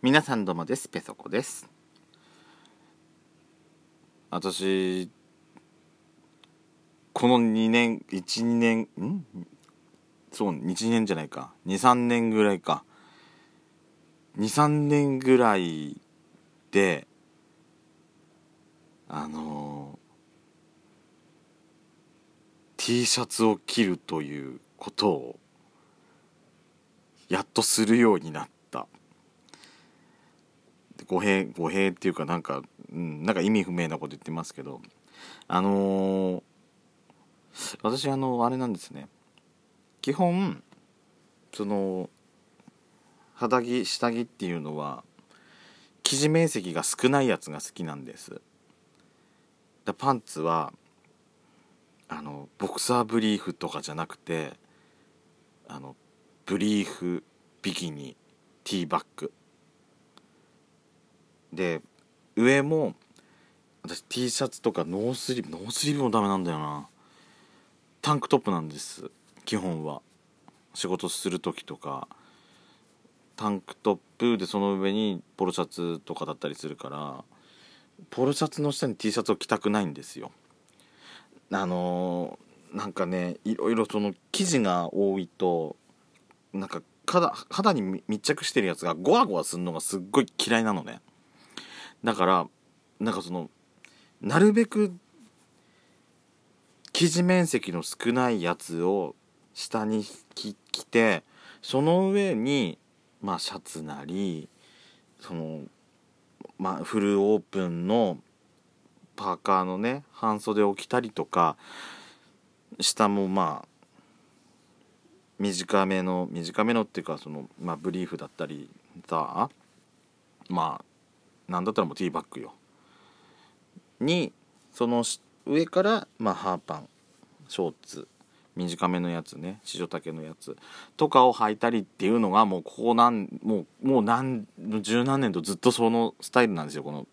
皆さんどうもです。ペソコです。私この2年12年ん？そう12年じゃないか。23年ぐらいか。23年ぐらいであの T シャツを着るということをやっとするようになった。語弊語弊っていうかなんか、うん、なんか意味不明なこと言ってますけどあのー、私あのあれなんですね。基本その肌着下着っていうのは生地面積が少ないやつが好きなんです。だパンツはあのボクサーブリーフとかじゃなくてあのブリーフビキニティーバッグで上も私 T シャツとかノースリーブノースリーブもダメなんだよな。タンクトップなんです基本は。仕事する時とか。タンクトップでその上にポロシャツとかだったりするから。ポロシャツの下に T シャツを着たくないんですよ。あのー、なんかねいろいろその生地が多いとなんか肌肌に密着してるやつがゴワゴワするのがすっごい嫌いなのね。だからなんかそのなるべく生地面積の少ないやつを下に着てその上にまあシャツなりそのまあフルオープンのパーカーのね半袖を着たりとか下もまあ短めの短めのっていうかその、まあ、ブリーフだったりさまあなんだったらもうティーバッグよ。にその上から、まあ、ハーパンショーツ短めのやつね四丈丈のやつとかを履いたりっていうのがもうここなんもうもう何十何年とずっとそのスタイルなんですよ。この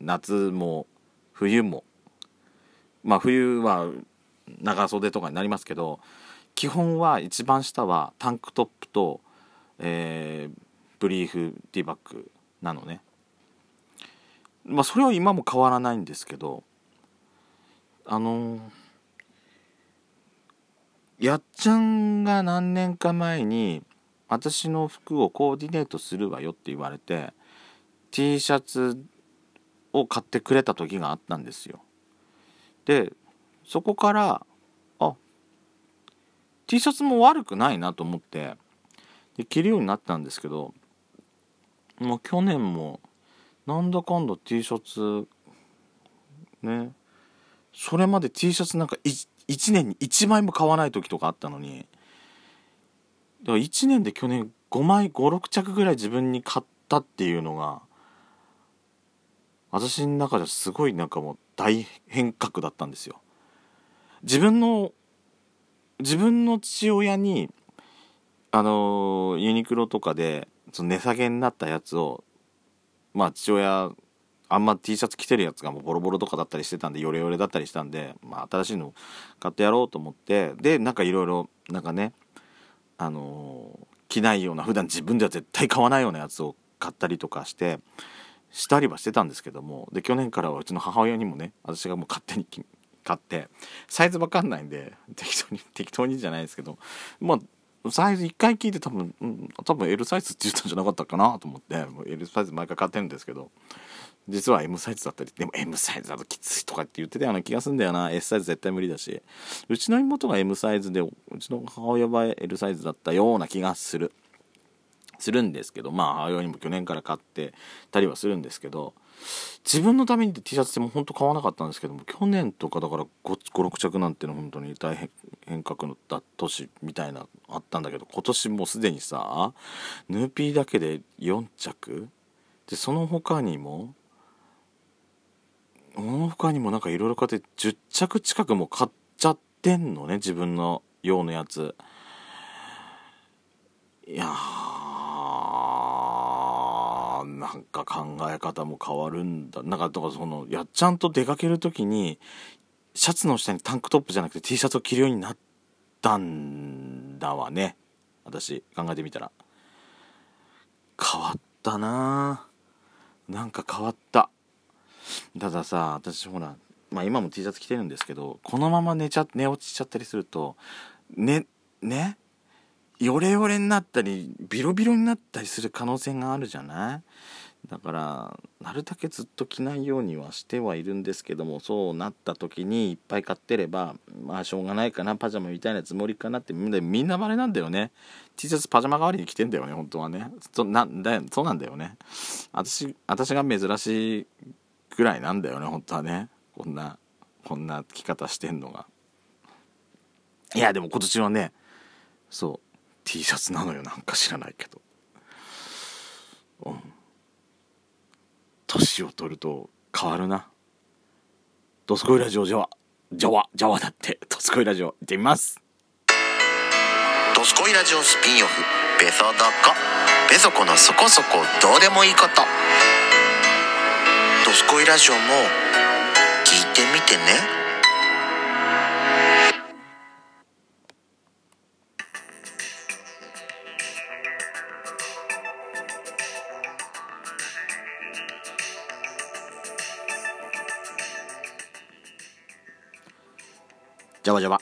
夏も冬も。まあ冬は長袖とかになりますけど基本は一番下はタンクトップと、えー、ブリーフティーバッグなのね。まあそれは今も変わらないんですけどあの、やっちゃんが何年か前に私の服をコーディネートするわよって言われて T シャツを買ってくれた時があったんですよ。でそこからあ T シャツも悪くないなと思ってで着るようになったんですけどもう去年もなんだかんだ T シャツねそれまで T シャツなんか 1, 1年に1枚も買わない時とかあったのにだから1年で去年5枚56着ぐらい自分に買ったっていうのが私の中ではすごいなんかもう大変革だったんですよ。自分の自分の父親にあのユニクロとかでその値下げになったやつをまあ父親あんま T シャツ着てるやつがもうボロボロとかだったりしてたんでヨレヨレだったりしたんで、まあ、新しいの買ってやろうと思ってでなんかいろいろなんかねあの着ないような普段自分では絶対買わないようなやつを買ったりとかしてしたりはしてたんですけどもで去年からはうちの母親にもね私がもう勝手に買ってサイズわかんないんで適当に適当にじゃないですけどまあサイズ1回聞いて多分、うん、多分 L サイズって言ったんじゃなかったかなと思って L サイズ毎回買ってるんですけど実は M サイズだったりでも M サイズだときついとかって言ってたような気がするんだよな。S サイズ絶対無理だしうちの妹が M サイズでうちの母親は L サイズだったような気がする。するんですけどまあ母親にも去年から買ってたりはするんですけど自分のために T シャツっても本当買わなかったんですけども去年とかだから56着なんていうの本当に大変変革の年みたいなあったんだけど今年もうすでにさヌーピーだけで4着。でその他にもその他にもなんかいろいろ買って10着近くも買っちゃってんのね自分の用のやつ。いやなんか考え方も変わるんだ。なんかだかそのやっちゃんと出かける時にシャツの下にタンクトップじゃなくて T シャツを着るようになったんだわね。私考えてみたら。変わったな。なんか変わった。たださ私ほらまあ今も T シャツ着てるんですけどこのまま寝ちゃ寝落ちしちゃったりするとねねヨレヨレになったりビロビロになったりする可能性があるじゃない？だからなるだけずっと着ないようにはしてはいるんですけどもそうなった時にいっぱい買ってればまあしょうがないかなパジャマみたいなつもりかなってみんなみんなバレなんだよね。T シャツパジャマ代わりに着てんだよね本当はね。そなんだそうなんだよね。私私が珍しいぐらいなんだよね本当はね。こんなこんな着方してんのが。いやでも今年はねそう。T シャツなのよ。なんか知らないけど。うん。年を取ると変わるな。ドスコイラジオジャワ。ジャワジャワだって。ドスコイラジオ行ってみます。ドスコイラジオスピンオフ。ベソドコベソコのそこそこどうでもいいこと。ドスコイラジオも聞いてみてね。ジャワジャワ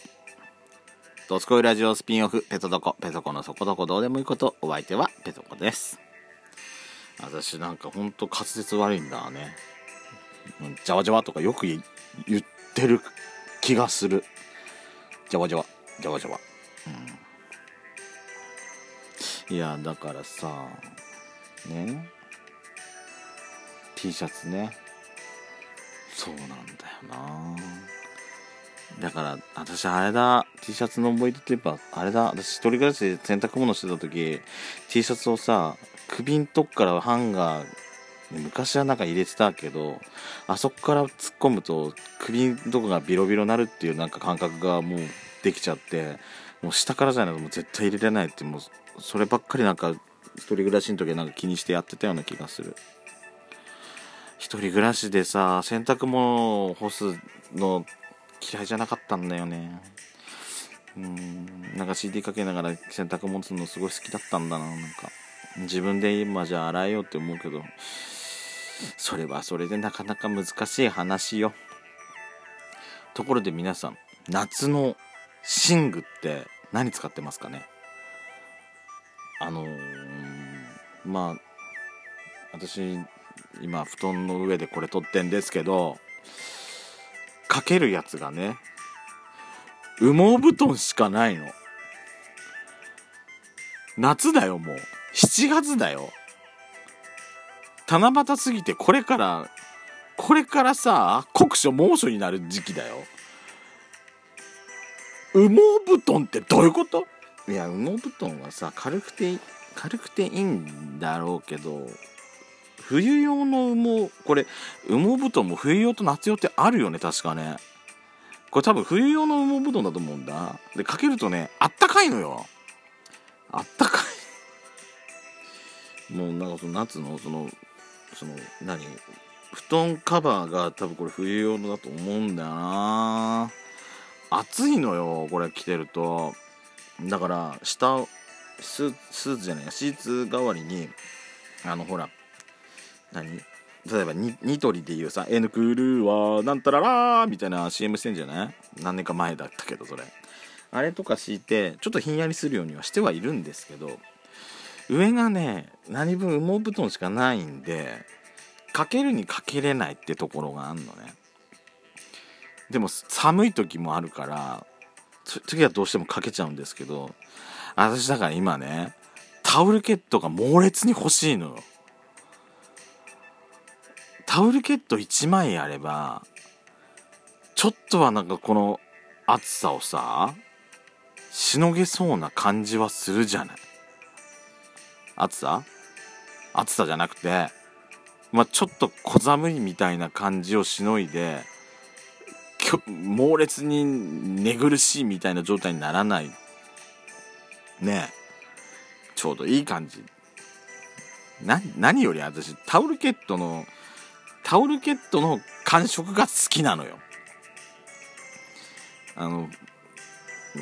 ドスコイラジオスピンオフペソドコ。ペソコのそこどこ。どうでもいいこと。お相手はペソコです。私なんかほんと滑舌悪いんだね。ジャワジャワとかよく言ってる気がする。ジャワジャワジャワジャワうん。いやだからさね。T シャツね。そうなんだよな。だから私あれだ。T シャツの思い出といえばあれだ。私一人暮らしで洗濯物してた時 T シャツをさ首んとこからハンガー昔はなんか入れてたけどあそこから突っ込むと首んとこがビロビロなるっていうなんか感覚がもうできちゃってもう下からじゃないともう絶対入れれないってもうそればっかりなんか一人暮らしの時はなんか気にしてやってたような気がする。一人暮らしでさ洗濯物を干すの嫌いじゃなかったんだよね。うん。なんか CD かけながら洗濯物するのすごい好きだったんだな。なんか自分で今じゃあ洗えようって思うけどそれはそれでなかなか難しい話よ。ところで皆さん夏の寝具って何使ってますかね？あのー、まあ私今布団の上でこれ撮ってんですけどかけるやつがね羽毛布団しかないの。夏だよもう。7月だよ。七夕過ぎてこれからこれからさ酷暑猛暑になる時期だよ。羽毛布団ってどういうこと？いや羽毛布団はさ軽くて軽くていいんだろうけど冬用の羽毛これ羽毛布団も冬用と夏用ってあるよね確かね。これ多分冬用の羽毛布団だと思うんだ。でかけるとねあったかいのよ。あったかい。もうなんかその夏のそのその何？布団カバーが多分これ冬用のだと思うんだよな。暑いのよこれ着てると。だから下スーツじゃないシーツ代わりにあのほら何？例えばニニトリでいうさ「N クールはなんたらら」みたいな CM してんじゃない？何年か前だったけどそれ。あれとか敷いてちょっとひんやりするようにはしてはいるんですけど上がね何分羽毛布団しかないんでかけるにかけれないってところがあんのね。でも寒い時もあるから次はどうしてもかけちゃうんですけど私だから今ねタオルケットが猛烈に欲しいのよ。タオルケット1枚あればちょっとはなんかこの暑さをさしのげそうな感じはするじゃない。暑さ？暑さじゃなくてまあちょっと小寒いみたいな感じをしのいで猛烈に寝苦しいみたいな状態にならない。ねちょうどいい感じ。何より私タオルケットのタオルケットの感触が好きなのよ。あの、う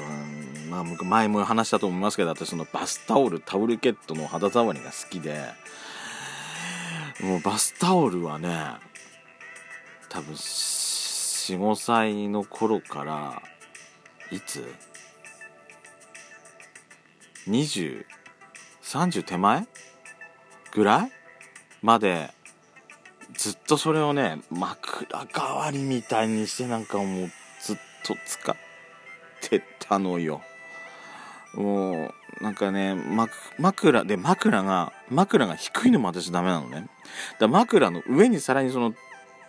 ん、まあ、前も話したと思いますけど、私そのバスタオル、タオルケットの肌触りが好きで、もうバスタオルはね多分45歳の頃からいつ？2030手前ぐらいまでずっとそれをね枕代わりみたいにしてなんかもうずっと使ってたのよ。もうなんかね枕で枕が枕が低いのも私ダメなのね。だ枕の上にさらにその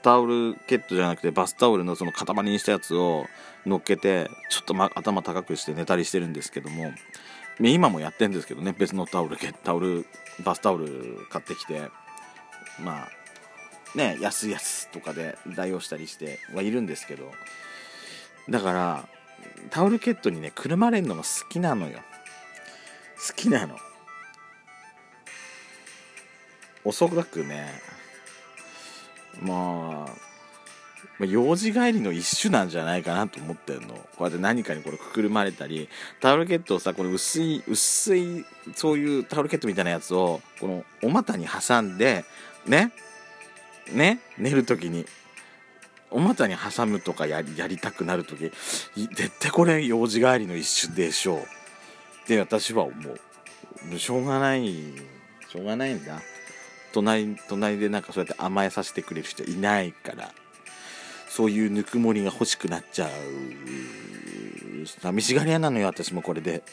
タオルケットじゃなくてバスタオルのその塊にしたやつを乗っけてちょっと、ま、頭高くして寝たりしてるんですけども。今もやってるんですけどね別のタオルタオルバスタオル買ってきて。まあね安いやつとかで代用したりしてはいるんですけど。だからタオルケットにねくるまれるのが好きなのよ。好きなの。おそらくねまあまあ、幼児帰りの一種なんじゃないかなと思ってるの。こうやって何かにこれくくるまれたりタオルケットをさこの薄い薄いそういうタオルケットみたいなやつをこのお股に挟んでねね寝る時にお股に挟むとかやりやりたくなる時絶対これ幼児帰りの一種でしょう。って私は思うしょうがないしょうがないんだ。隣隣でなんかそうやって甘えさせてくれる人いないからそういうぬくもりが欲しくなっちゃう。寂しがり屋なのよ私もこれで。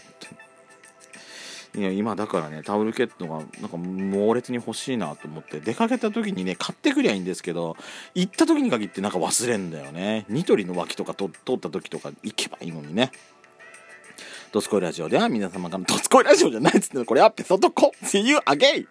いや今だからねタオルケットがなんか猛烈に欲しいなと思って出かけた時にね買ってくりゃいいんですけど行った時に限ってなんか忘れんだよね。ニトリの脇とか通った時とか行けばいいのにね。ドスコイラジオでは皆様からドスコイラジオじゃないっつってこれはペソドコ。See you again!